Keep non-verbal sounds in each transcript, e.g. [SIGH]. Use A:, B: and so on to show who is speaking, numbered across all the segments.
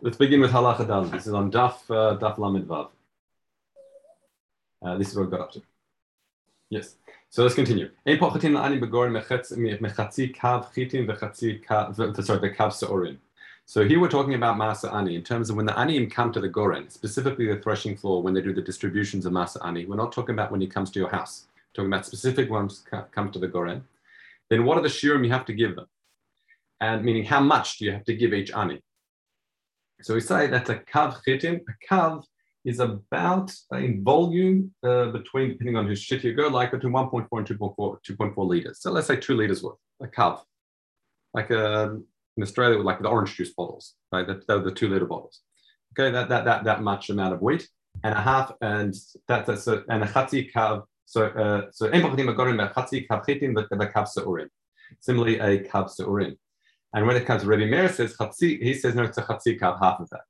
A: Let's begin with halacha dal. This is on daf uh, daf lamed vav. Uh, this is what we got up to. Yes. So let's continue. Ein pochatin ani begorin mechatzi kav chitin v'chatzi kav, sorry, the kav seorin. So here we're talking about masa ani in terms of when the aniim come to the goren, specifically the threshing floor when they do the distributions of masa ani. We're not talking about when he comes to your house. We're talking about specific ones come to the goren. Then what are the shirim you have to give them? And meaning how much do you have to give each ani? So we say that a kav chitin, a kav is about in volume uh, between, depending on whose shit you go, like between 1.4 and 2.4, 2.4 liters. So let's say two liters worth, a kav. Like um, in Australia, like the orange juice bottles, right? That, are the two liter bottles. Okay, that, that, that, that much amount of wheat and a half, and that, that's a, and a chatzi kav. So, uh, so. Similarly, a kav seurin. And when it comes to Rabbi Meir says he says no, it's a kav, half of that.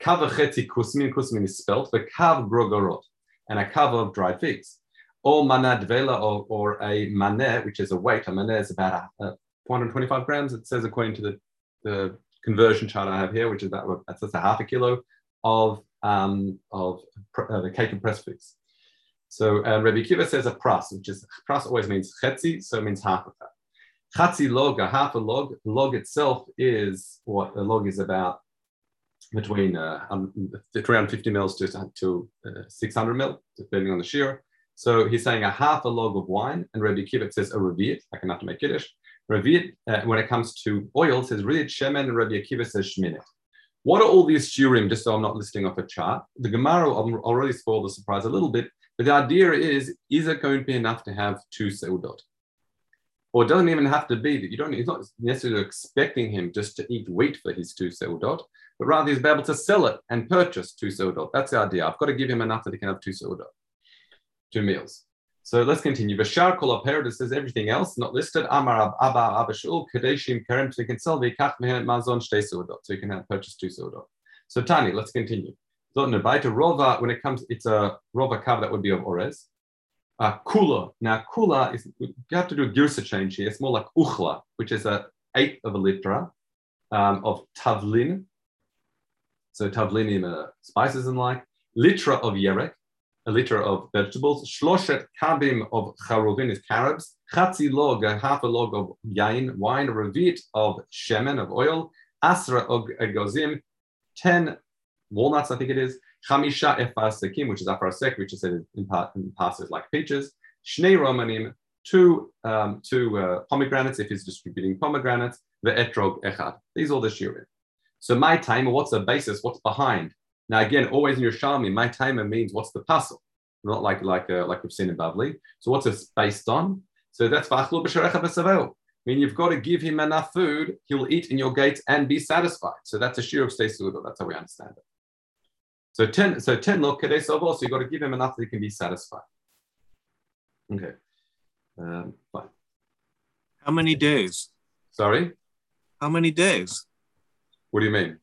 A: Kav chetzi kusmin, kusmin is spelt, but kav grogorot, and a kav of dried figs. Or mana dvela, or, or a maneh, which is a weight. A maneh is about a, a 425 grams. It says according to the, the conversion chart I have here, which is about that's just a half a kilo of um, of uh, the cake and press figs. So um, Rabbi Kiva says a pras, which is pras always means chetzi, so it means half of that. Chatzi log, a half a log. Log itself is what a log is about between uh, um, around 50 mils to, to uh, 600 mil, depending on the shear. So he's saying a half a log of wine, and Rabbi Akiva says a revi'it, like enough to make Kiddush. Revi'it, uh, when it comes to oil, says revi'it shemen, and Rabbi Akiva says shminet. What are all these shiurim, just so I'm not listing off a chart? The Gemara already spoiled the surprise a little bit, but the idea is, is it going to be enough to have two seudot? Or it doesn't even have to be that you don't, it's not necessarily expecting him just to eat wheat for his two seudot, but rather he's able to sell it and purchase two seudot. That's the idea. I've got to give him enough that he can have two seudot, two meals. So let's continue. Bashar kol aperatus says everything else not listed. Amar abba abashul kadeshim kerem. So you can sell the kach mazon shtei seudot. So you can have purchase two seudot. So Tani, let's continue. So rova, when it comes, it's a rova kav that would be of ores uh, kula. Now, kula is, you have to do a girsa change here. It's more like uchla, which is a eighth of a litra um, of tavlin. So tavlinim uh, spices and like. Litra of yerek, a liter of vegetables. Shloshet kabim of charuvin is carobs. Chatzi log, a half a log of yain, wine. Revit of shemen, of oil. Asra of gozim. Ten walnuts, I think it is. Chamisha efasekim, which is afarasek, which is said in, part, in passes like peaches. Shnei romanim, two, um, two uh, pomegranates if he's distributing pomegranates. The etrog echad. These are all the shirim. So my timer, what's the basis? What's behind? Now again, always in your Yerushalmi, my timer means what's the puzzle, not like like uh, like we've seen in Bavli. So what's it based on? So that's v'achlu b'sharecha b'savel. I mean, you've got to give him enough food, he'll eat in your gates and be satisfied. So that's a shear of stay That's how we understand it. So 10, so 10 lo kedei sobo, so you've got to give him enough that he can be satisfied. Okay. Um, fine.
B: How many days?
A: Sorry?
B: How many days?
A: What do you mean?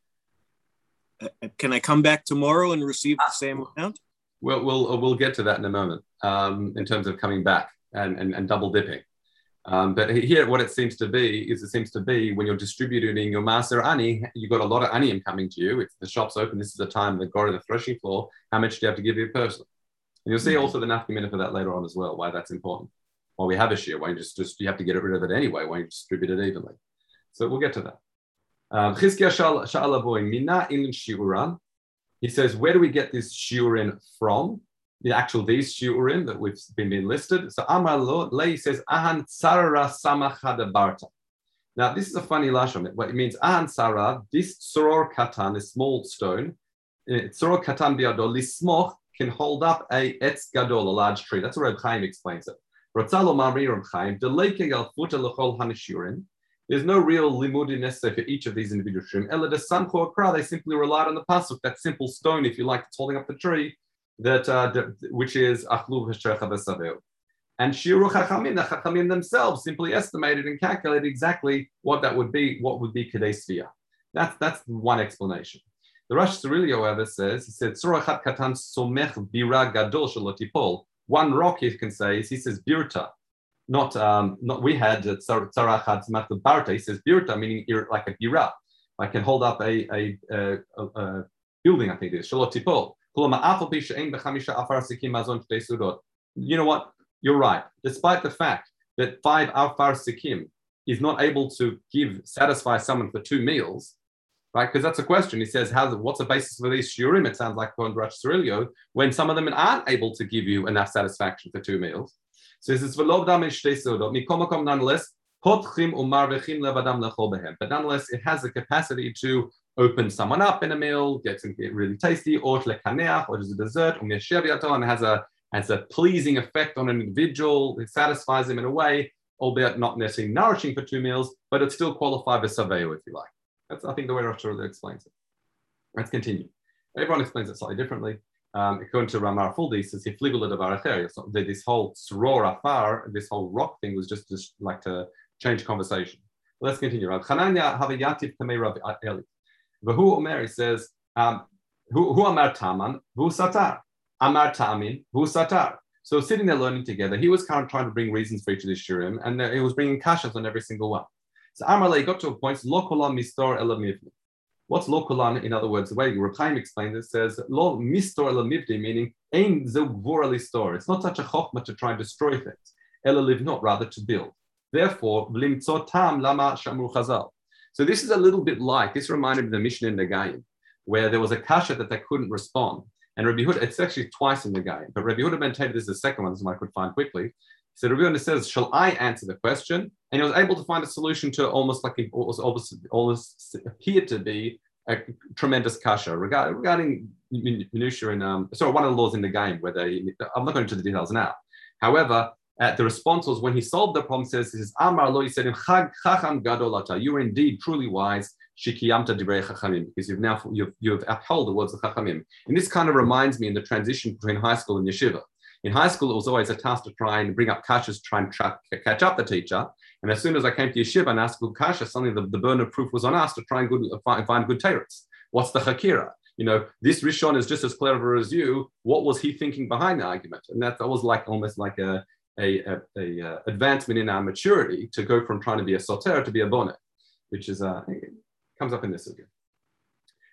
B: Uh, uh can I come back tomorrow and receive the same amount?
A: We'll, we'll, we'll get to that in a moment um, in terms of coming back and, and, and double dipping. Um, but here, what it seems to be is it seems to be when you're distributing your master ani, you've got a lot of anium coming to you. If the shop's open, this is the time they go to the threshing floor. How much do you have to give your person? And you'll see mm-hmm. also the nafkamina for that later on as well, why that's important. Why we have a shear, why you just, just you have to get rid of it anyway, why you distribute it evenly. So we'll get to that. Um, he says, where do we get this shiurin from? The actual these shiurim that we've been, listed. So Amar Lei says Ahan Sarara Samachada Barta. Now this is a funny lashon. What it means Ahan Sarah, this soror katan, this small stone, eh, soror katan biado lismoch can hold up a etz gadol, a large tree. That's what Reb Chaim explains it. Ratzalo Mari Reb Chaim, deleiking al lechol hanishurim. There's no real limudi necessary for each of these individual shurim. Ela de samcho akra, they simply relied on the pasuk, that simple stone, if you like, that's holding up the tree that uh, which is achlu v'shecha And shiru chachamim, the chachamim themselves simply estimated and calculated exactly what that would be, what would be kadei That's that's one explanation. The Rosh Sirilio, however, says he said surachat katan somech bira gadol shalotipol. One rock he can say is he says birta, not um, not we had tzarachat barta. He says birta meaning like a bira. I can hold up a, a, a, a, a building, I think it is, shalot tipol. You know what? You're right. Despite the fact that five afar sikim is not able to give satisfy someone for two meals, right? Because that's a question. He says, "How? What's the basis for these shiurim?" It sounds like on Rosh Sirilio, when some of them aren't able to give you enough satisfaction for two meals. So he says, nonetheless, but nonetheless, it has the capacity to open someone up in a meal, get something really tasty, or lekaneach, or as a dessert, and it has a has a pleasing effect on an individual. It satisfies them in a way, albeit not necessarily nourishing for two meals, but it still qualifies as saveo, if you like. That's, I think, the way Rosh explains it. Let's continue. Everyone explains it slightly differently. Um, according to Ramar Fuldi, says he so this whole sror afar, this whole rock thing was just, just like to change conversation. Let's continue. Rav Chananya Havayativ Kamei Rav Eli. Vahu Omer, he says, um, Hu Amar Taman, Hu Satar. Amar Tamin, Hu Satar. So sitting there learning together, he was kind of trying to bring reasons for each of the shurim, and he was bringing kashas on every single one. So Amarle got to a point, lo kolam mistor elamivni. What's lo kolan? In other words, the way Reb Chaim explains it says lo mistor elamivni, meaning ain zevor store. It's not such a chokhmah to try and destroy things. Ela live not, rather to build. Therefore, tam lama shamru chazal. So this is a little bit like this reminded me of the Mishnah in the Gaim, where there was a kasha that they couldn't respond. And Rabbi Huda, it's actually twice in the Gaim, but Rabbi Huda maintained this is the second one, this one I could find quickly. So Rabbi Huda says, Shall I answer the question? And he was able to find a solution to almost like it almost, almost, appeared to be a tremendous kasha regarding, regarding minutia and um, sorry, one of the laws in the where they, I'm not going into the details now. However, uh, the response was when he solved the problem, says, he says, Amar lo, he said, you are indeed truly wise, shikiyamta divrei chachamim, because you've now, you've, you've upheld the words of chachamim. And this kind of reminds me in the transition between high school and yeshiva. In high school, it was always a task to try and bring up kashas, try and catch up the teacher. And as soon as I came to yeshiva and asked good kasha, suddenly the, the burden of proof was on us to try and good, find, find good teretz. What's the hakira? You know, this Rishon is just as clever as you. What was he thinking behind the argument? And that, that was like almost like a, a, a, a, uh, advancement in our maturity to go from trying to be a soter to be a bonnet, which is uh, comes up in this again.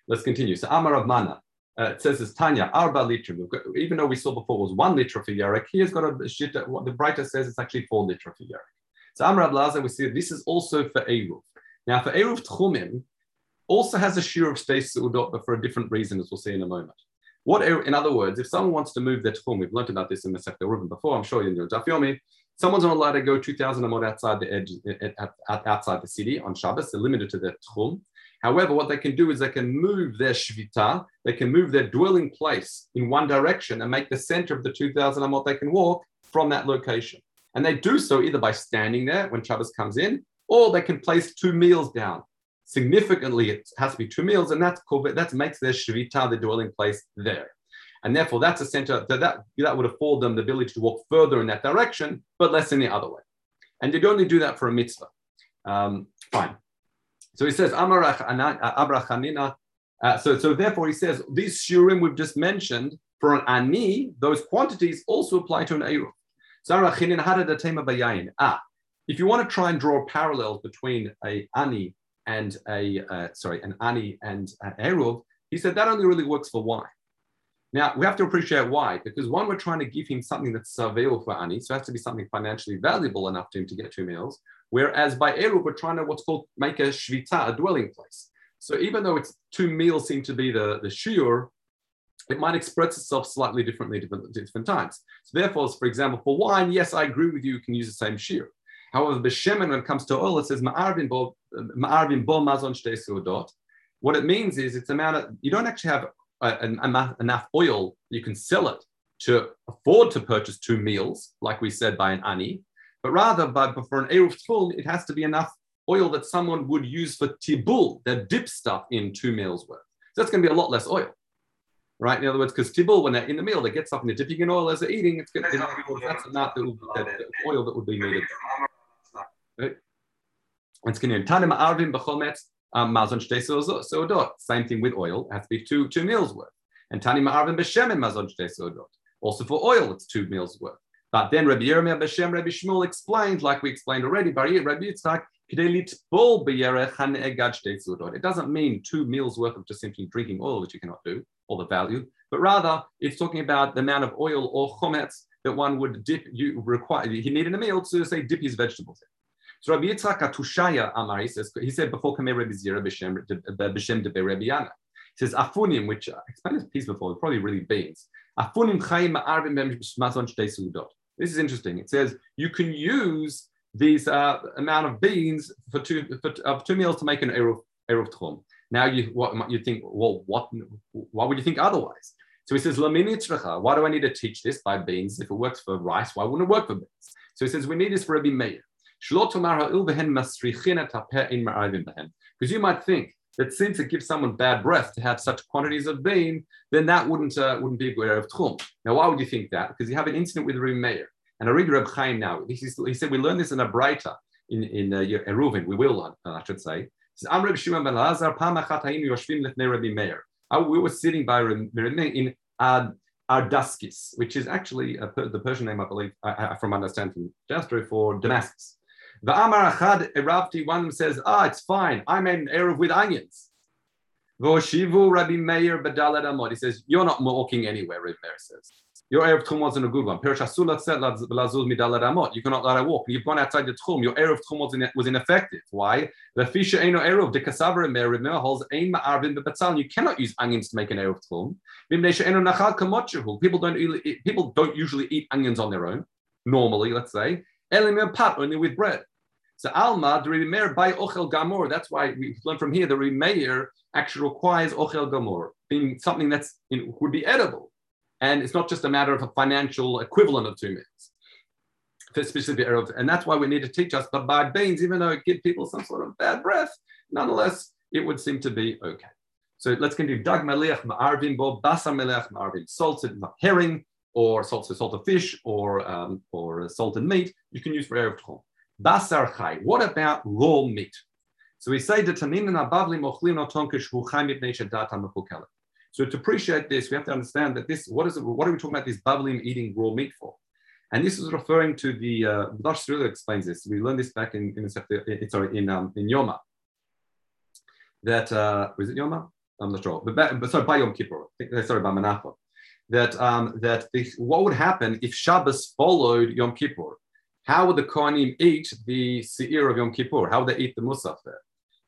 A: Let's continue. So Amar of Mana. Uh, it says it's Tanya, Arba litrim. Even though we saw before was one liter for Yarek, he has got a shit. What the brighter says it's actually four liter for Yarek. So Amar Ablaza, we see this is also for Eruv. Now for Eruv Tchumim, also has a shear of udot, but for a different reason, as we'll see in a moment. What, in other words, if someone wants to move their tchum, we've learned about this in the Masechet Eruvin before, I'm sure you know Daf Yomi, someone's not allowed to go 2,000 amot outside the edge, eh, eh, outside the city on Shabbos, they're limited to their tchum. However, what they can do is they can move their shvita, they can move their dwelling place in one direction and make the center of the 2,000 amot they can walk from that location. And they do so either by standing there when Shabbos comes in, or they can place two meals down significantly it has to be two meals, and that's that makes their shvita the dwelling place there. And therefore, that's a center that, that, that would afford them the ability to walk further in that direction, but less in the other way. And you'd only do that for a mitzvah. Um, fine. So he says, Abrachanina. Uh, so, so therefore, he says, these shurim we've just mentioned for an ani, those quantities also apply to an eruv. Ah, if you want to try and draw parallels between a ani and a uh, sorry, an ani and an eruv, he said that only really works for wine. Now we have to appreciate why, because one, we're trying to give him something that's available for ani, so it has to be something financially valuable enough to him to get two meals. Whereas by eruv, we're trying to what's called make a shvita, a dwelling place. So even though it's two meals seem to be the the shiur, it might express itself slightly differently different, different times. So therefore, for example, for wine, yes, I agree with you, you can use the same shiur. However, b'shemen, when it comes to oil, it says ma'arvin bo mazon suodot. What it means is it's amount of, you don't actually have a, enough oil, you can sell it to afford to purchase two meals, like we said by an ani, but rather by, for an eruv full, it has to be enough oil that someone would use for tibul, that dip stuff in two meals worth. So that's going to be a lot less oil right? In other words, because tibul, when they're in the meal, they get something, they're dipping in oil as they're eating. It's good. That's not the, the, the, oil that would be needed. Right? It's to Tanim Arvim B'chometz um, Mazon. Same thing with oil. It has to be two, two meals worth. And Tanim Arvim B'Shemen Mazon. Also for oil, it's two meals worth. But then Rabbi Yirmiyah B'Shem Rabbi Shmuel explained, like we explained already, Rabbi Yitzchak, It doesn't mean two meals worth of just simply drinking oil, which you cannot do, or the value, but rather it's talking about the amount of oil or chometz that one would dip, you require, he needed a meal to say dip his vegetables in. So Rabbi Yitzchak Atushaya Amar, he says, he said before Kamei Rebbe Zira B'Shem de Rebbe Yana. He says afunim, which I explained this piece before, probably really beans. Afunim chayim ma'arvim b'mazon shtei sudot. This is interesting. It says you can use these uh, amount of beans for two for uh, two meals to make an eruv eruv tchum. Now you what you think? Well, what? Why would you think otherwise? So he says, Why do I need to teach this by beans? If it works for rice, why wouldn't it work for beans? So he says, We need this for Rabbi Meir. Because you might think that since it gives someone bad breath to have such quantities of bean, then that wouldn't uh, wouldn't be a good of tchum. Now, why would you think that? Because you have an incident with Rabbi Meir. And I read Reb Chaim now. He, he said, we learned this in a Breita in, in uh, Eruvin. We will, uh, I should say. He Shimon ben Lazar, Rabbi Meir. Uh, we were sitting by in Ad, Ardaskis, which is actually a, the Persian name, I believe, I, I, from understanding Jastrow for Damascus. The Amar Achad Eravti, one says, ah, it's fine. I made an Erev with onions. Voshivu Rabbi Meir Badalad Amod. He says, you're not walking anywhere, Rabbi Meir says. Your Erev Tchum wasn't a good one. Perish Asulat said, Lazul Midalad Amod. You cannot let her walk. You've gone outside the Tchum. Your Erev Tchum was, in, was ineffective. Why? The Fisha Eino Erev, the Kasavar Meir, Rabbi Meir holds Ein Ma'arvin Bebatzal. You cannot use onions to make an Erev Tchum. People don't, people don't usually eat onions on their own, normally, let's say. Elimir Pat, only with bread. So Alma, the Meir by Ochel Gamor. That's why we learn from here the Meir actually requires Ochel Gamor, being something that's would be edible. And it's not just a matter of a financial equivalent of two meals for specific. And that's why we need to teach us. But by beans, even though it gives people some sort of bad breath, nonetheless, it would seem to be okay. So let's continue. Dag meleach ma'arvin bo basa meleach ma'arvin. Salted herring or salted salted fish or um, or salted meat you can use for erev tchum. Basar chai. What about raw meat? So we say that. So to appreciate this, we have to understand that this, what is it, what are we talking about this bavlim eating raw meat for? And this is referring to the, uh, Dash explains this. We learned this back in, in, sorry, in, um, in Yoma. That, uh, was it Yoma? I'm not sure, but, but sorry, by Yom Kippur, sorry, by Manapa. That, um, that the, what would happen if Shabbos followed Yom Kippur? How would the Kohanim eat the Seir of Yom Kippur? How would they eat the Musaf there?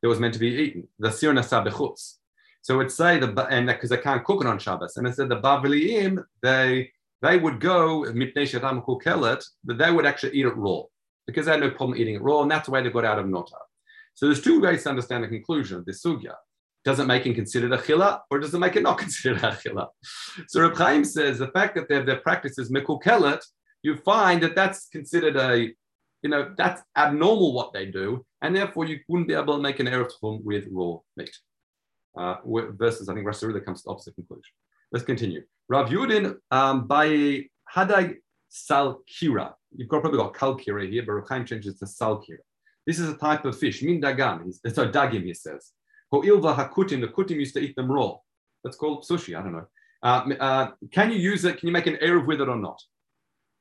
A: That was meant to be eaten. The Seir Nasa Bechutz. So it's say the and because they can't cook it on Shabbos, and it said the Bavliim they they would go Mipnei Shatam but they would actually eat it raw because they had no problem eating it raw, and that's the way they got out of Nota. So there's two ways to understand the conclusion of this sugya. Does it make it considered a chila, or does it make it not [LAUGHS] considered a chila? So Reb Chaim says the fact that their, their practice is you find that that's considered a, you know, that's abnormal what they do, and therefore you wouldn't be able to make an erev tchum with raw meat. Uh, versus, I think Rasirullah comes to the opposite conclusion. Let's continue. Rav Yudin um, by Hadag Salkira. You've probably got Kalkira here, but Rav changes to Salkira. This is a type of fish, min dagam. So dagim, he says. Ho'ilva hakutim, the kutim used to eat them raw. That's called sushi, I don't know. Uh, uh, can you use it? Can you make an erev with it or not?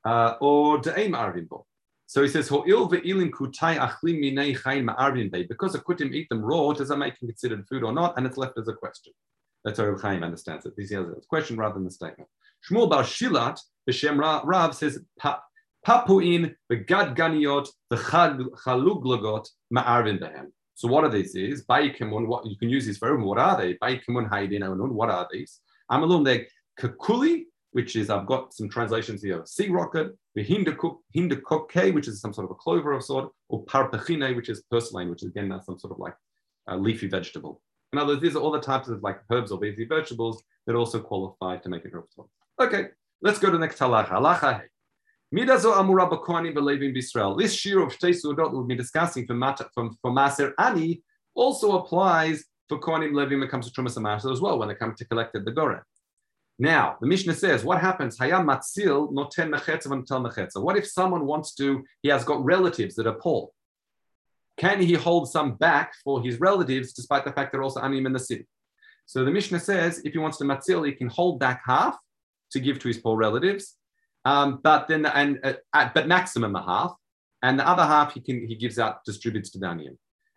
A: Uh, or de'em arvin bo. So he says, Ho'il ve'ilim kutai achlim minei chayin ma'arvin be. Because the kutim eat them raw, does that make them considered food or not? And it's left as a question. That's how Chaim understands it. This is a question rather than a statement. Shmuel Bar Shilat, B'Shem Rav says, Papuin, Begad Ganiot, the Chaluglagot, Ma'arvin behem. So what are these? Is Bayikimun, what you can use these for what are they? Bayikimun Haidin what are these? Amalum, they Kakuli, which is I've got some translations here of sea rocket, the hindakoke, which is some sort of a clover of sort, or parpechine, which is purslane, which is again some sort of like leafy vegetable. In other words, these are all the types of like herbs or leafy vegetables that also qualify to make a herb Okay, let's go to the next halacha. Halacha Midazo amura b'kohanim b'levim b'Israel. This shear of shtei sudot we've been discussing from, from, from Maser Ani also applies for kohanim levim when it comes to trumas as well when it comes to collect the goren. Now, the Mishnah says, what happens? Hayam matzil noten mechetza What if someone wants to, he has got relatives that are poor? Can he hold some back for his relatives despite the fact they're also anim in the city? So the Mishnah says, if he wants to matzil, he can hold back half to give to his poor relatives, um, but then and uh, but maximum a half, and the other half he can he gives out, distributes to Daniel.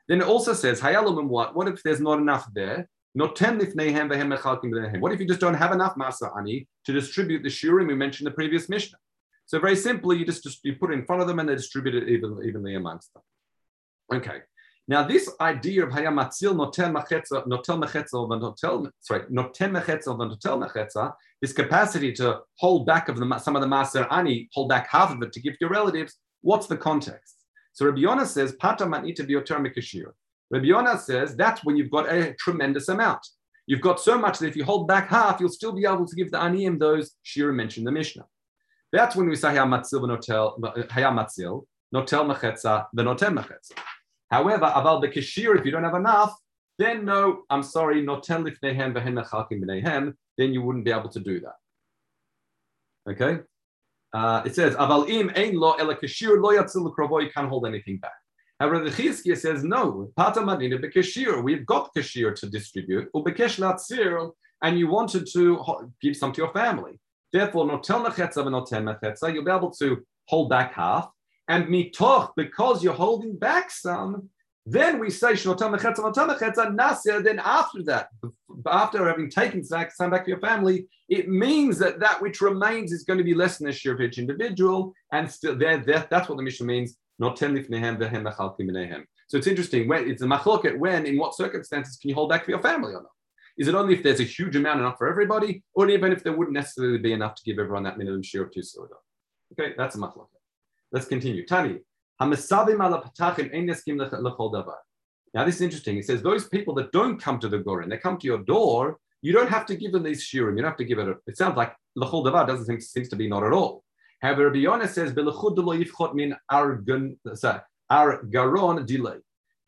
A: Then it also says, Hayalum what? What if there's not enough there? What if you just don't have enough masa ani to distribute the shurim we mentioned in the previous Mishnah? So very simply, you just, just you put it in front of them and they distribute it even, evenly amongst them. Okay. Now this idea of hayamatzil notel machetza, notel machetza, notel sorry, notel machetza, notel machetza, this capacity to hold back of the some of the maser ani, hold back half of it to give to your relatives. What's the context? So Rabbi Yonah says pata manita bioter mikashir. Rabbi Yonah says that's when you've got a tremendous amount. You've got so much that if you hold back half, you'll still be able to give the aniyim those shira mentioned the Mishnah. That's when we say hayamatzil v'notel hayamatzil notel mechetza v'notel mechetza. However, aval bekashir, if you don't have enough, then no, I'm sorry, notel lifnehem v'hen mechalkim b'neihem, then you wouldn't be able to do that. Okay? Uh, it says, aval im ein lo ela kashir lo yatzil l'krovo, you can't hold anything back. However, the Chizkiah says, no, pata madina bekashir, we've got kashir to distribute, ubekesh latzir, and you wanted to give some to your family. Therefore, notel mechetza v'notel mechetza, you'll be able to hold back half, and mitoch, because you're holding back some, then we say shnotam mechetza notam mechetza nasir. Then after that, after having taken some back to your family, it means that that which remains is going to be less than the share of each individual, and still there, that's what the mission means. Notem lifnehem So it's interesting. When it's a machloket, when in what circumstances can you hold back for your family or not? Is it only if there's a huge amount enough for everybody, or even if there wouldn't necessarily be enough to give everyone that minimum share of two soda? Okay, that's a machloket. Let's continue. Tani, now this is interesting. It says those people that don't come to the Goren, they come to your door, you don't have to give them these shurim. You don't have to give it. A, it sounds like lechol davar doesn't seem seems to be not at all. However, Rabbi Yonah says min argon garon delay.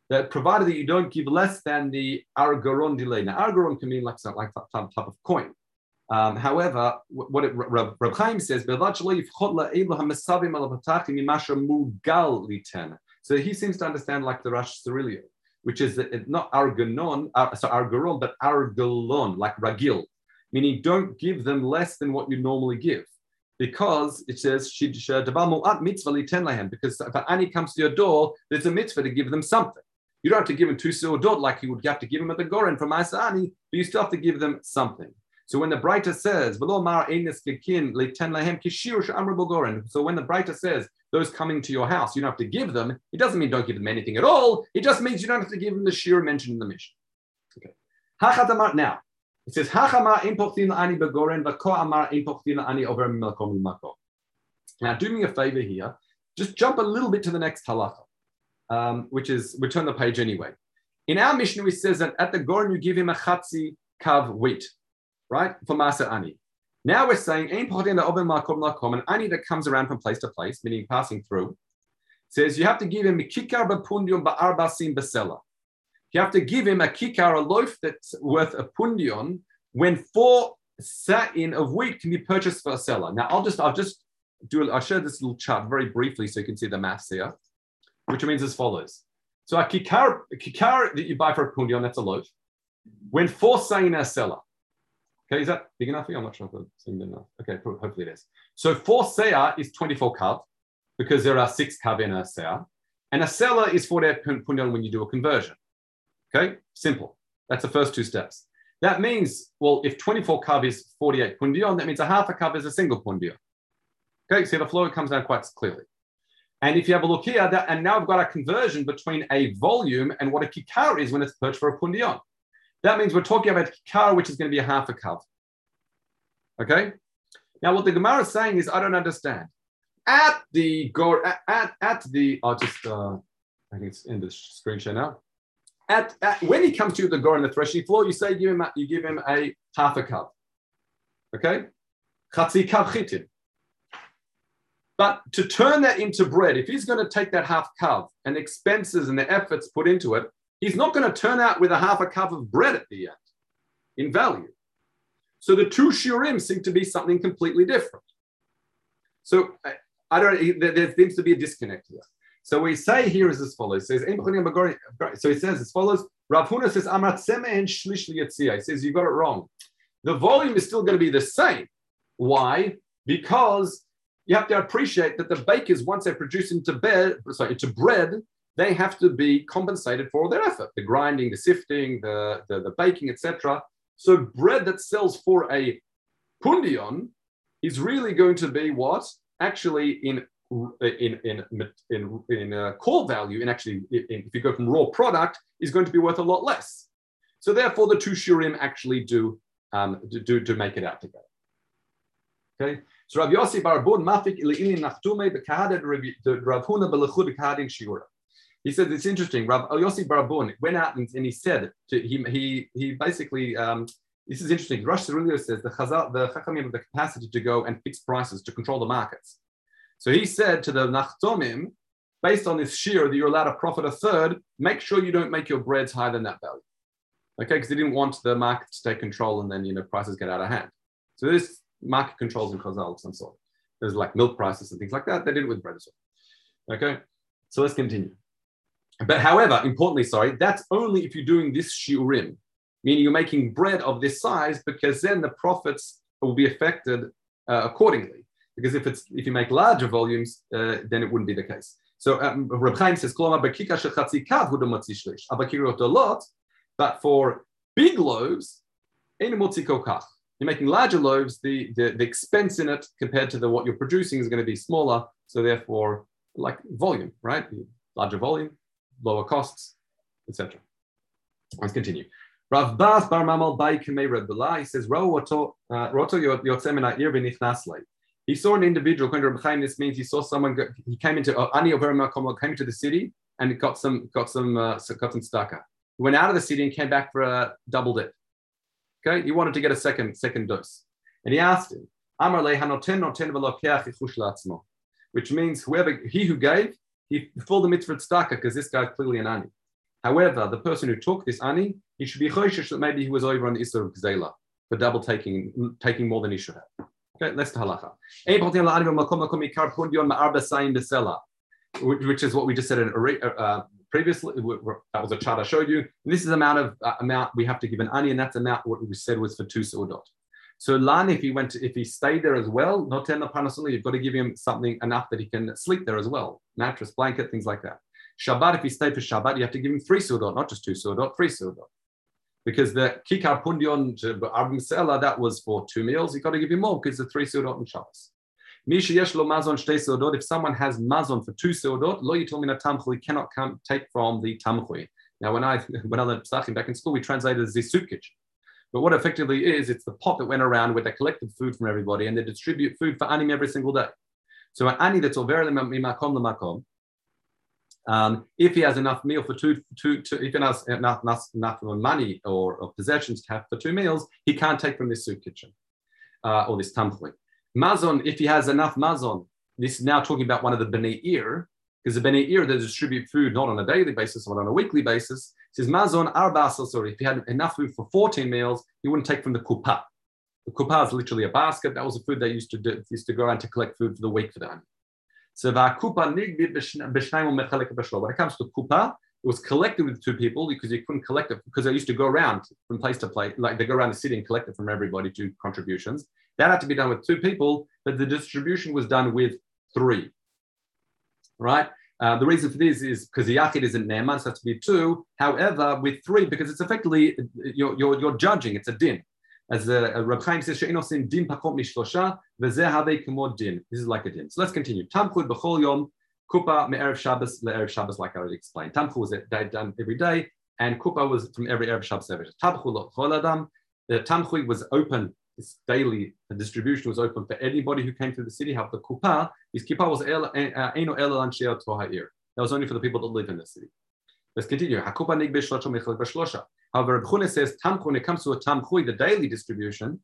A: That provided that you don't give less than the argaron delay. Now argaron can mean like like some type of coin. Um, however, what it, Rab, Rab Chaim says, so he seems to understand like the Rash Sirilio, which is that it's not arganon, uh, so argaron, but argalon, like ragil, meaning don't give them less than what you normally give. Because it says, uh, mitzvah because if an ani comes to your door, there's a mitzvah to give them something. You don't have to give them two dot like you would have to give them at the Goren from Ani, but you still have to give them something. So when the Breita says, so when the Breita says, those coming to your house, you don't have to give them, it doesn't mean don't give them anything at all. It just means you don't have to give them the shir mentioned in the mission. Okay. Now, it says, Now, do me a favor here. Just jump a little bit to the next halacha, um, which is, we turn the page anyway. In our mission, it says that at the Goren, you give him a chatzi kav wheat right? For Masa Ani. Now we're saying an ani that comes around from place to place, meaning passing through, says you have to give him kikar bapundion ba'arbasim basela. You have to give him a kikar, a loaf that's worth a pundion, when four sa'in of wheat can be purchased for a seller. Now I'll just I'll just do I'll show this little chart very briefly so you can see the maths here, which means as follows. So a kikar, a kikar that you buy for a pundion, that's a loaf. When four sa'in are a seller. Okay, is that big enough for you? I'm not sure if it's big enough. Okay, hopefully it is. So four seah is 24 kav because there are six kav in a seah. And a seller is 48 pundion when you do a conversion. Okay, simple. That's the first two steps. That means, well, if 24 kav is 48 pundion, that means a half a kav is a single pundion. Okay, see the flow comes down quite clearly. And if you have a look here, that, and now I've got a conversion between a volume and what a kikar is when it's perched for a pundion. That means we're talking about kikar, which is going to be a half a kav. Okay? Now, what the Gemara is saying is, I don't understand. At the at, at the, I'll just, uh, I think it's in the screen share now. At, at, when he comes to the gore on the threshing floor, you say give him a, you give him a half a cup. Okay? Chatzi chitin. But to turn that into bread, if he's going to take that half cup and expenses and the efforts put into it, he's not going to turn out with a half a cup of bread at the end in value. So the two shiurim seem to be something completely different. So I, I don't. There, there, seems to be a disconnect here. So we say here is as follows. It so. He says as follows. Rav Huna says Amrat and Shlish He says you got it wrong. The volume is still going to be the same. Why? Because you have to appreciate that the bakers, once they produce into bread, sorry, into bread, they have to be compensated for their effort, the grinding, the sifting, the, the, the baking, etc. So bread that sells for a pundion is really going to be what? Actually in in in in in uh, core value, in actually in, if you go from raw product, is going to be worth a lot less. So therefore, the two shurim actually do um, do to make it out together. Okay. So Rav Yossi Barabun Mafik Ilini Nachtume Bekahaded Rav Huna Belechud Bekahadin Shiura. He said it's interesting. Rav Yossi Barabun went out and, and he said to, he he he basically um, this is interesting. Rosh Sirilio says the Chazal, the Chachamim have the capacity to go and fix prices to control the markets. So he said to the Nachtomim, based on this shear that you're allowed to profit a third, make sure you don't make your breads higher than that value. Okay, because they didn't want the market to take control and then you know prices get out of hand. So there's market controls and Chazal of some sort. There's like milk prices and things like that. They did it with bread as well. Okay, so let's continue. But however, importantly, sorry, that's only if you're doing this shiurim, meaning you're making bread of this size, because then the profits will be affected uh, accordingly. Because if it's if you make larger volumes, uh, then it wouldn't be the case. So um, Reb Chaim says, but for big loaves, you're making larger loaves, the, the, the expense in it compared to the what you're producing is going to be smaller. So therefore, like volume, right? Larger volume, lower costs, etc. Let's continue. Rav Bas Bar Mamal Bai Kamei Reb He says, Roto uh, Yotzemina Ir V'Nichnasle. He saw an individual, this means he saw someone, go, he came into, uh, Ani came to the city and got some, got some, uh, got some staka. He went out of the city and came back for a double dip. Okay, he wanted to get a second second dose, and he asked him, "Amar hanoten noten which means whoever he who gave, he fulfilled the mitzvah tzedakah because this guy's clearly an ani. However, the person who took this ani, he should be choishish that maybe he was over on the Isra of Gzela for double taking, taking more than he should have. Okay, let's halacha. Which is what we just said in uh, previously, that was a chart I showed you. And this is amount of uh, amount we have to give an ani, and that's amount what we said was for two sudot. So Lan, if he went, to, if he stayed there as well, not ten panasuli, you've got to give him something enough that he can sleep there as well, mattress, blanket, things like that. Shabbat, if he stayed for Shabbat, you have to give him three sudot, not just two sudot, three sudot. Because the kikar pundion to Arbim that was for two meals, you've got to give him more because the three sudot and Shabbos. Mishyesh lo mazon shtei seudot. If someone has mazon for two seudot, lo yitomina tamchui cannot come, take from the tamchui. Now, when I when I learned psachim back in school, we translated as kitchen. But what effectively is, it's the pot that went around where they collected food from everybody and they distribute food for anim every single day. So an ani that's over makom makom. Um, if he has enough meal for two, two, two if he has enough, enough, enough money or, or, possessions to have for two meals, he can't take from this soup kitchen uh, or this tamchui. Mazon, if he has enough mazon, this is now talking about one of the Bnei Ir, because the Bnei Ir, they distribute food not on a daily basis, but on a weekly basis. It says Mazon Arba sorry, if he had enough food for 14 meals, he wouldn't take from the kupa. The kupa is literally a basket. That was the food they used to do, used to go around to collect food for the week for them. So when it comes to kupa, it was collected with two people because you couldn't collect it because they used to go around from place to place, like they go around the city and collect it from everybody to contributions. That had to be done with two people, but the distribution was done with three. Right? Uh, the reason for this is because the yachid isn't ne'eman, so it has to be two. However, with three, because it's effectively you're, you're, you're judging, it's a din. As uh, Reb Chaim says, she'inosin din pakot mishlosha, v'zeh habe kemo din. This is like a din. So let's continue. Tamchud b'chol yom, kupa me'erev Shabbos le'erev Shabbos, like I already explained. Tamchud was done every day, and kupa was from every erev Shabbos. Tamchud lo adam. The tamchud was open this daily the distribution was open for anybody who came to the city. Have the kupa, his kippah was eno toha'ir. That was only for the people that live in the city. Let's continue. Hakupa nig b'shlosha However, Reb says tamchu when it comes to a tamchui, the daily distribution,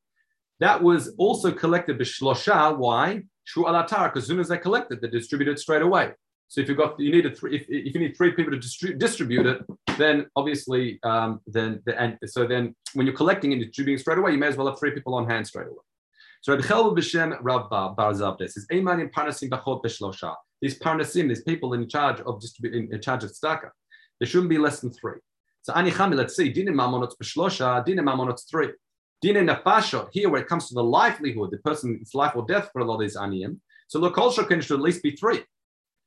A: that was also collected b'shlosha. Why? Shu alatar, because as soon as they collected, they distributed straight away. So if you've got you need three, if, if you need three people to distri- distribute it, then obviously um, then the, and so then when you're collecting and distributing straight away, you may as well have three people on hand straight away. So Rabbi Chelva b'Shem Rav Bar Zabde says, "Eiman parnasim b'chot b'shlosha." These parnasim, these people in charge of distributing, in charge of tzedakah, there shouldn't be less than three. So ani chami, let's see, dine mamonot b'shlosha, dine mamonot three. Dine nafashot, here where it comes to the livelihood, the person's life or death for a lot of these aniyim, So Lokol Shokin should at least be three.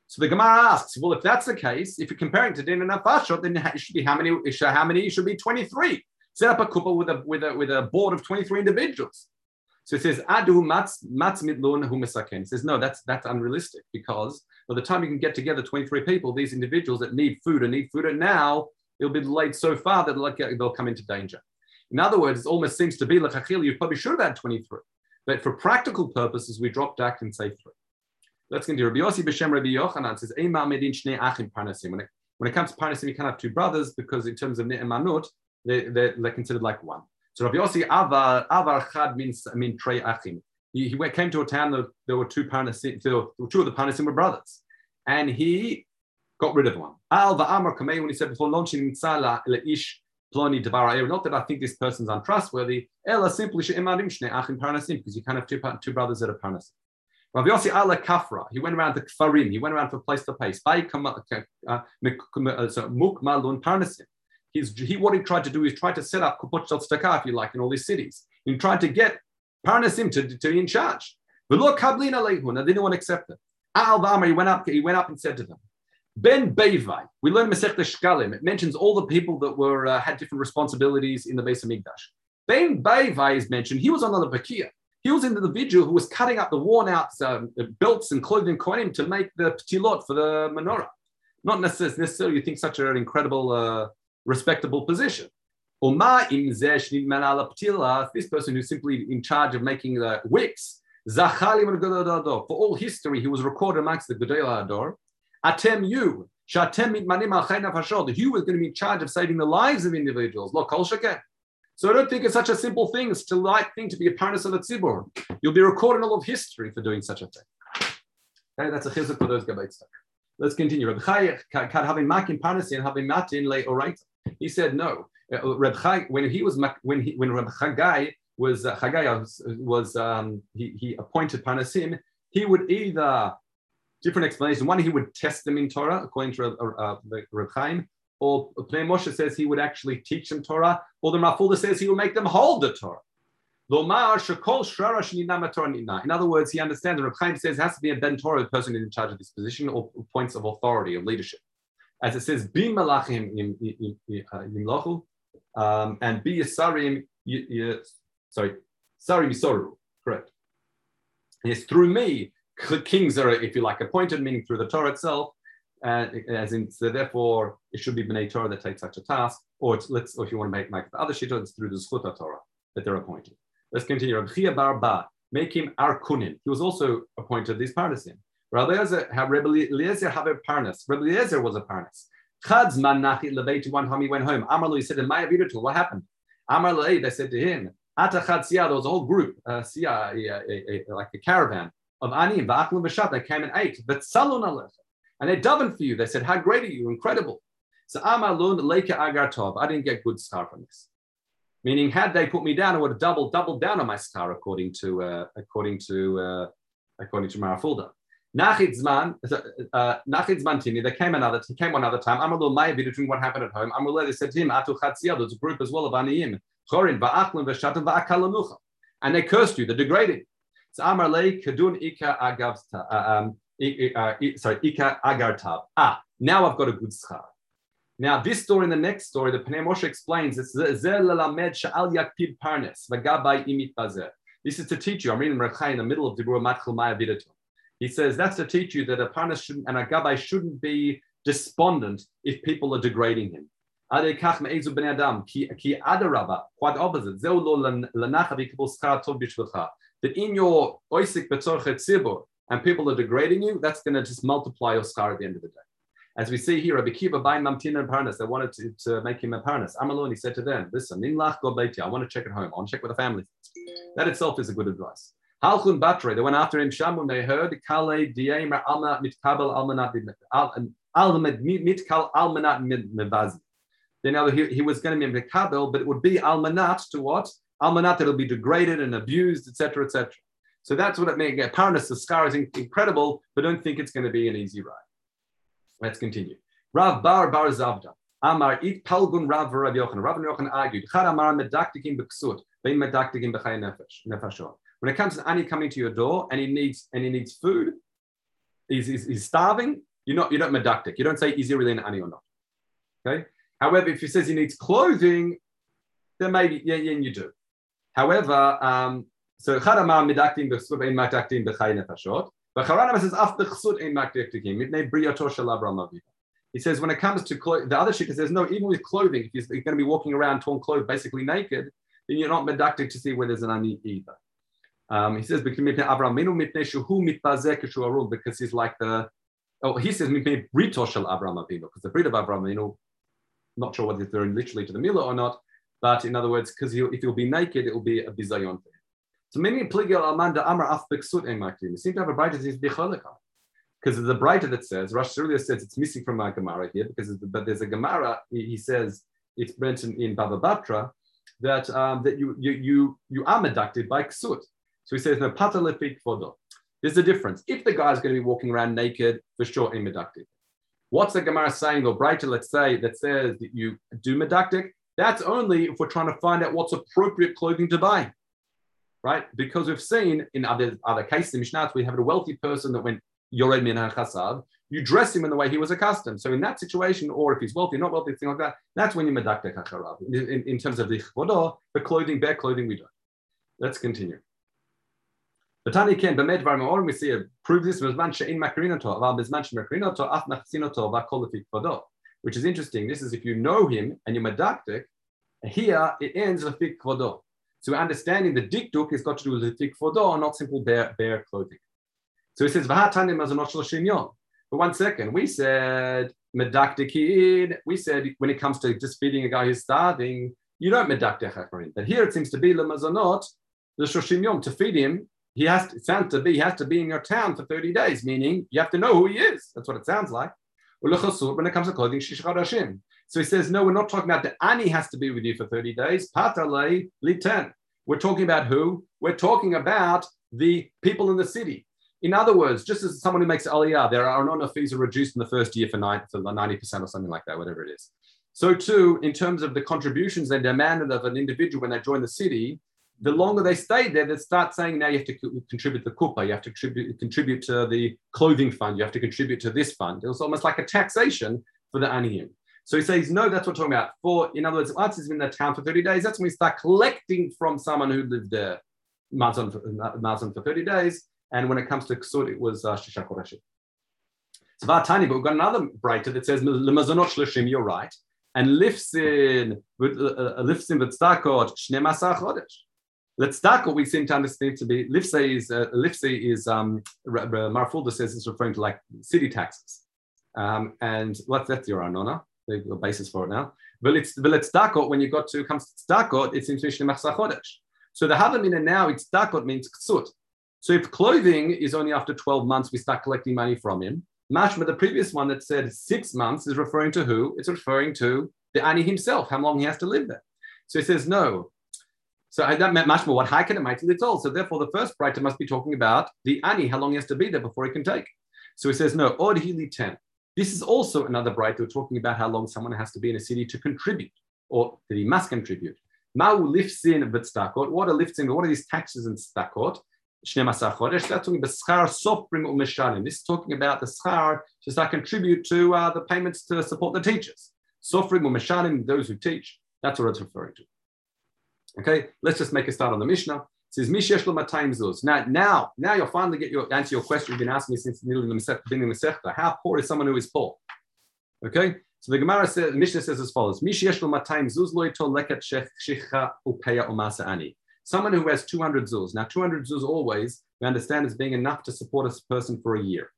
A: So the Gemara asks, well, if that's the case, if you're comparing to din and then it should be how many? How many? It should be 23. Set up a couple with a with a with a board of 23 individuals. So it says adu matz matz midlun hu It says no, that's that's unrealistic because by the time you can get together 23 people, these individuals that need food and need food and now it'll be delayed so far that they'll come into danger. In other words, it almost seems to be like Achil, you probably should have had 23. But for practical purposes, we drop back and say three. Let's continue. Rabbi Yossi B'Shem Rabbi Yochanan says, Medin Shnei Achim Parnasim. When it, when it comes to Parnasim, you can't have two brothers because in terms of Ne'emanut, they, they're, they're considered like one. So Rabbi Yossi Avar, Avar Chad means, mean Trey Achim. He, he came to a town that there were two Parnasim, two of the Parnasim were brothers. And he got rid of one. Al Va'amar Kamei, when he said before, launching Mitzala Ish Ploni Devar Not that I think this person's untrustworthy, Ella simply She'emarim Shnei Achim Parnasim, because you can't have two, two brothers that are Parnasim. Rav Yossi ala kafra. He went around the kfarim. He went around from place to place. By uh, uh, mukmalun parnasim. He's, he what he tried to do is try to set up kupot staka, if you like, in all these cities. He tried to get parnasim to, to be in charge. But lehun. They didn't want to accept it. Al he went up. He went up and said to them, Ben Bevai. We learn Masech Shkalim. It mentions all the people that were uh, had different responsibilities in the base of Migdash. Ben Bevai is mentioned. He was on the Bakia. He was an individual who was cutting up the worn out um, belts and clothing kohenim to make the ptilot for the menorah. Not necessarily you think such an incredible, uh, respectable position. This person who's simply in charge of making the wicks, for all history, he was recorded amongst the Gedol Ador. Atem you, Shatem you was going to be in charge of saving the lives of individuals. Lo kol so I don't think it's such a simple thing. It's a light thing to be a parnas of the tzibur. You'll be recording all of history for doing such a thing. Okay, that's a chizuk for those gabayt Let's continue. Reb Chai having makin parnasi and having matin le oraita. He said no. Uh, Reb Chai when he was when he when Reb Chagai was uh, Chagai was, was um, he, he appointed parnasim. He would either different explanation. One, he would test them in Torah according to uh, uh, Reb Chaim, or Pnei Moshe says he would actually teach them Torah, or the Rafulda says he would make them hold the Torah. In other words, he understands that Reb Chaim says it has to be a Ben Torah person in charge of this position or points of authority, of leadership. As it says, Bi Malachim Yimlochu, um, and Bi Yasarim, sorry, Sarim Yisoru, correct. Yes, through me, kings are, if you like, appointed, meaning through the Torah itself, uh, as in, so therefore, it should be B'nai Torah that takes such a task, or let's, or if you want to make, make the other shita, it's through the Zchuta Torah that they're appointed. Let's continue. Rabbi Chia Bar Ba, make him Arkunin. He was also appointed this Parnasim. Rabbi Eliezer have a Parnas. Rabbi Eliezer was a Parnas. Chadz man nachi lebeiti one time he went home. Amar he said, in my to what happened? Amar they said to him, Ata chad siyah, there was a whole group, uh, like a caravan of ani, v'shat, they came and ate. But salon alech. And they davened for you. They said, How great are you? Incredible. So Amalun Leica Agar Tov. I didn't get good star from this. Meaning, had they put me down, I would have doubled, doubled down on my star according to uh, according to uh, according to Marafulda. Nachidzman, uh, Nachidzman Tini, there came another, he came another time. Amalun Maya between what happened at home. Amalun, they said to him, Atu Chatziyah, there's a group as well of Aniyim, Chorin, Va'achlim, V'shatim, Va'akalanucha. And they cursed you, they degraded. So Amar Lei, Kadun Ika Agavta, uh, um, uh, sorry, Ika Agartab. Ah, now I've got a good schar. Now, this story and the next story, the Pnei Moshe explains, it's Yakpid Parnes, Imit. This is to teach you, I'm reading Rechai in the middle of Dibur Matchel Maya Vidatum. He says that's to teach you that a Parnes shouldn't, and a Gabai shouldn't be despondent if people are degrading him. Quite opposite. That in your oisik betzorchet and people are degrading you, that's going to just multiply your scar at the end of the day. As we see here, Rabbi Kiva buying Mamtina and Parnas, they wanted to, to make him a Parnas. He said to them, listen, Nimlach I want to check at home. I want to check with the family. That itself is a good advice. Halchun Batre, they went after him. Shamun, they heard, Kale Diemer Alma Mitkabel Almanat Mitkal um, Almanat Mevazi. They know he, he was going to be Mitkabel, but it would be Almanat to what? Almanat that'll be degraded and abused, etc., etc. So that's what it means. Parnas, the scar is incredible, but don't think it's going to be an easy ride. Let's continue. Rav Bar Bar Zavda. Amar it palgun Rav Rav Yochanan. Rav Yochanan argued. Chad Amar medaktikim b'ksut. Bein medaktikim b'chay nefesh nefashot. When it comes to ani coming to your door and he needs and he needs food, he's, he's, he's starving, you're not you're not medactic. You don't say is he really an ani or not. Okay. However, if he says he needs clothing, then maybe yeah, yeah, you do. However, um, so Charama medaktim b'chsud ein medaktim b'chay nefashot. But Charama says af b'chsud ein medaktim mitnei briyato shel Avram He says when it comes to clo- the other shikha says no, even with clothing, if you're going to be walking around torn clothes, basically naked, then you're not medactic to see where there's an ani either. Um, he says because he's like the oh he says brito shel Abraham Avinu because the breed of Abraham Avinu, not sure whether they're literally to the milah or not, but in other words, because if he'll be naked, it will be a bizayon for him. So many pligil amanda amar af beksut emakim. seem to have a brighter that says bicholika. Because the brighter that says, Rosh earlier says it's missing from my Gemara here, because but there's a Gemara, he, says it's mentioned in Baba Batra that um, that you you you you are medacted by ksut. So he says no patalefik fodo. There's a difference. If the guy's going to be walking around naked, for sure, in. What's the Gemara saying, or brighter, let's say, that says that you do medactic? That's only if we're trying to find out what's appropriate clothing to buy, right? Because we've seen in other, other cases in Mishnah, we have a wealthy person that went Yored Min Chasav, you dress him in the way he was accustomed. So in that situation, or if he's wealthy, not wealthy, thing like that, that's when you medaktek hacharav. In, in terms of the chvodah, the clothing, bare clothing, we don't. Let's continue. Tani ken bemed var me'or we see a prove this b'zman she'in makrinoto aval b'zman she'makrinoto af nachsinoto v'akol chvodah which is interesting. This is if you know him and you're medactic, here it ends with fik kvodo. So understanding the dikduk has got to do with the fik kvodo, not simple bare, bare clothing. So he says, But one second, we said medaktikin, we said when it comes to just feeding a guy who's starving, you don't medakte chachmarin. But here it seems to be lemazonot, the shoshim yom, to feed him, he has to, it sounds to be, he has to be in your town for 30 days, meaning you have to know who he is. That's what it sounds like when it comes to clothing, So he says, no, we're not talking about the ani has to be with you for 30 days. Patale liten. We're talking about who? We're talking about the people in the city. In other words, just as someone who makes aliyah, there are no fees are reduced in the first year for 90% or something like that, whatever it is. So too, in terms of the contributions they demanded of an individual when they join the city, the longer they stay there, they start saying now you have to contribute the kupa, you have to contribute, contribute to the clothing fund, you have to contribute to this fund. It was almost like a taxation for the aniyim. So he says, no, that's what we're talking about. For, in other words, once he's been in the town for 30 days, that's when we start collecting from someone who lived there, Mazon for, Mazon for 30 days. And when it comes to Ksud, it was uh, Koreshi. It's about tiny, but we've got another brighter that says, Lemazonot Shlishim, you're right. And lifts in, with, uh, uh lifts in with Stakot, Shnemasa Chodesh. Let's start what we seem to understand to be lifse is uh, lifse is um, Marfulda says it's referring to like city taxes, um, and what that's your anona, the basis for it now. But it's but it's dakot when you got to comes to dakot, it seems to be chodesh. So the havamina now it's dakot means ksut. So if clothing is only after 12 months, we start collecting money from him. Mashma, the previous one that said six months is referring to who? It's referring to the ani himself, how long he has to live there. So he says, no, so that meant much more what high can it make all. So therefore, the first brighter must be talking about the ani, how long he has to be there before he can take. So he says, no, od hili 10. This is also another brighter talking about how long someone has to be in a city to contribute or that he must contribute. Ma'u lifts in stakot. What are lifts in? What are these taxes in stakot? That's talking about schar umeshalim. This is talking about the schar to start contribute to uh, the payments to support the teachers. Soprim umeshalim, those who teach. That's what it's referring to. Okay, let's just make a start on the Mishnah. It says Mishesh Matayim Zuz. Now, now, now you'll finally get your answer your question you've been asking me since the beginning of the Masechta. How poor is someone who is poor? Okay, so the Gemara says, Mishnah says as follows: Mishesh Matayim Zuz loito leket shecha umasa ani. Someone who has 200 zuz. Now, 200 zuz always we understand as being enough to support a person for a year.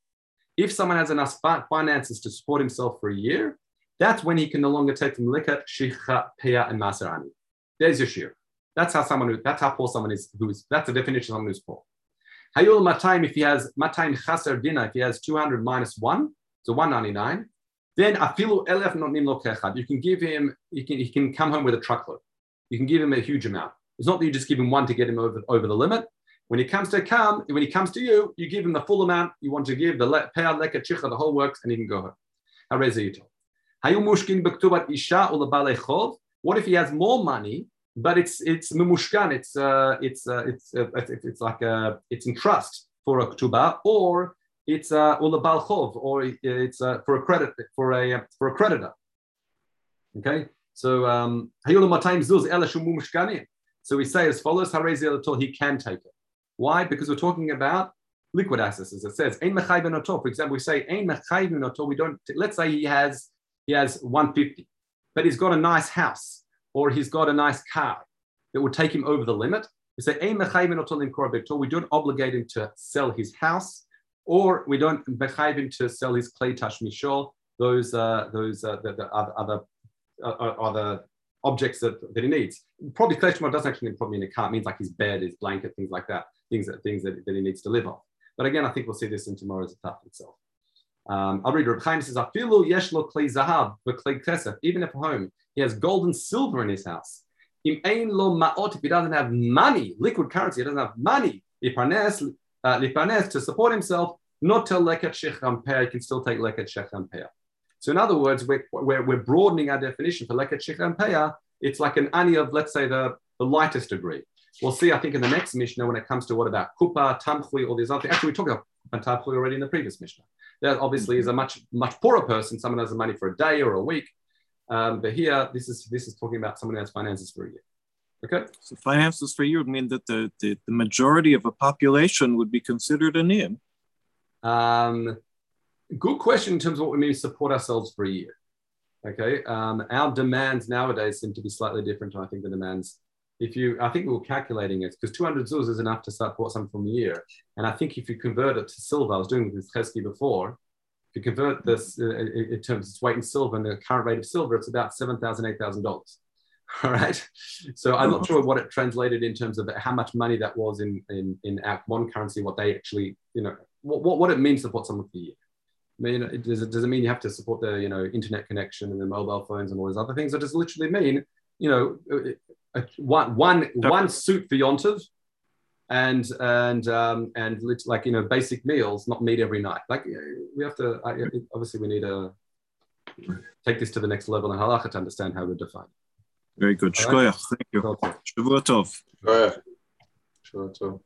A: If someone has enough finances to support himself for a year, that's when he can no longer take from likat shicha peya and masarani. There's your shear. That's how someone that's how poor someone is who is that's the definition of someone who's poor. Hayul matayim, if he has matayim chaser dina, if he has 200 minus one, so 199, then afilu elef nim lokechad. You can give him, you can, he can come home with a truckload. You can give him a huge amount. It's not that you just give him one to get him over, over the limit. When he comes to come, when he comes to you, you give him the full amount you want to give, the pe'ah leka chicha, the whole works, and he can go home. Hayul Mushkin Isha What if he has more money but it's it's mumushkan. It's uh, it's uh, it's, uh, it's like a, it's in trust for a ktuba, or it's uh, ula balchov, or it's uh, for a credit for a for a creditor. Okay, so um, so we say as follows: he can take it. Why? Because we're talking about liquid assets, as it says. Ein For example, we say ein we don't. Let's say he has he has 150, but he's got a nice house or he's got a nice car that would take him over the limit. We say we don't obligate him to sell his house, or we don't bechive him to sell his clay touch mishol, those uh, those uh, the, the other other, uh, uh other objects that, that he needs. Probably clay doesn't actually mean probably in a car. It means like his bed, his blanket, things like that, things that things that, that he needs to live off. But again, I think we'll see this in tomorrow's attack itself. Um, I'll read Reb Chaim says, Afilu yeshlo klei zahav v'klei. Even if home he has gold and silver in his house. If he doesn't have money, liquid currency, he doesn't have money, liparnes, uh, to support himself, not to leket shechem he can still take leket shechem So in other words, we're, we're, we're, broadening our definition for leket shechem It's like an ani of, let's say, the, the lightest degree. We'll see, I think, in the next Mishnah when it comes to what about kupa, tamchui, all these other things. Actually, we talked about tamchui already in the previous Mishnah. That obviously is a much, much poorer person. Someone has the money for a day or a week. Um, but here, this is this is talking about someone who has finances for a year. Okay.
B: So finances for a year would mean that the, the, the majority of a population would be considered a name.
A: Um, good question in terms of what we mean support ourselves for a year. Okay. Um, our demands nowadays seem to be slightly different. I think the demands if you, I think we were calculating it because 200 zuz is enough to support something from a year. And I think if you convert it to silver, I was doing this Chesky before, if you convert this uh, in terms of its weight in silver and the current rate of silver, it's about $7,000, $8,000. [LAUGHS] All right. So I'm not sure what it translated in terms of how much money that was in, in, in our modern currency, what they actually, you know, what, what it means to support someone for a year. I mean, it, does, it, does it mean you have to support the, you know, internet connection and the mobile phones and all these other things? Or does it literally mean, you know, a, one, one, one suit for Yontiv and and um, and like you know basic meals, not meat every night. Like we have to I, obviously we need to take this to the next level in halacha to understand how we define.
B: Very good. Right? Thank you. Shavua tov.
A: Shavua tov.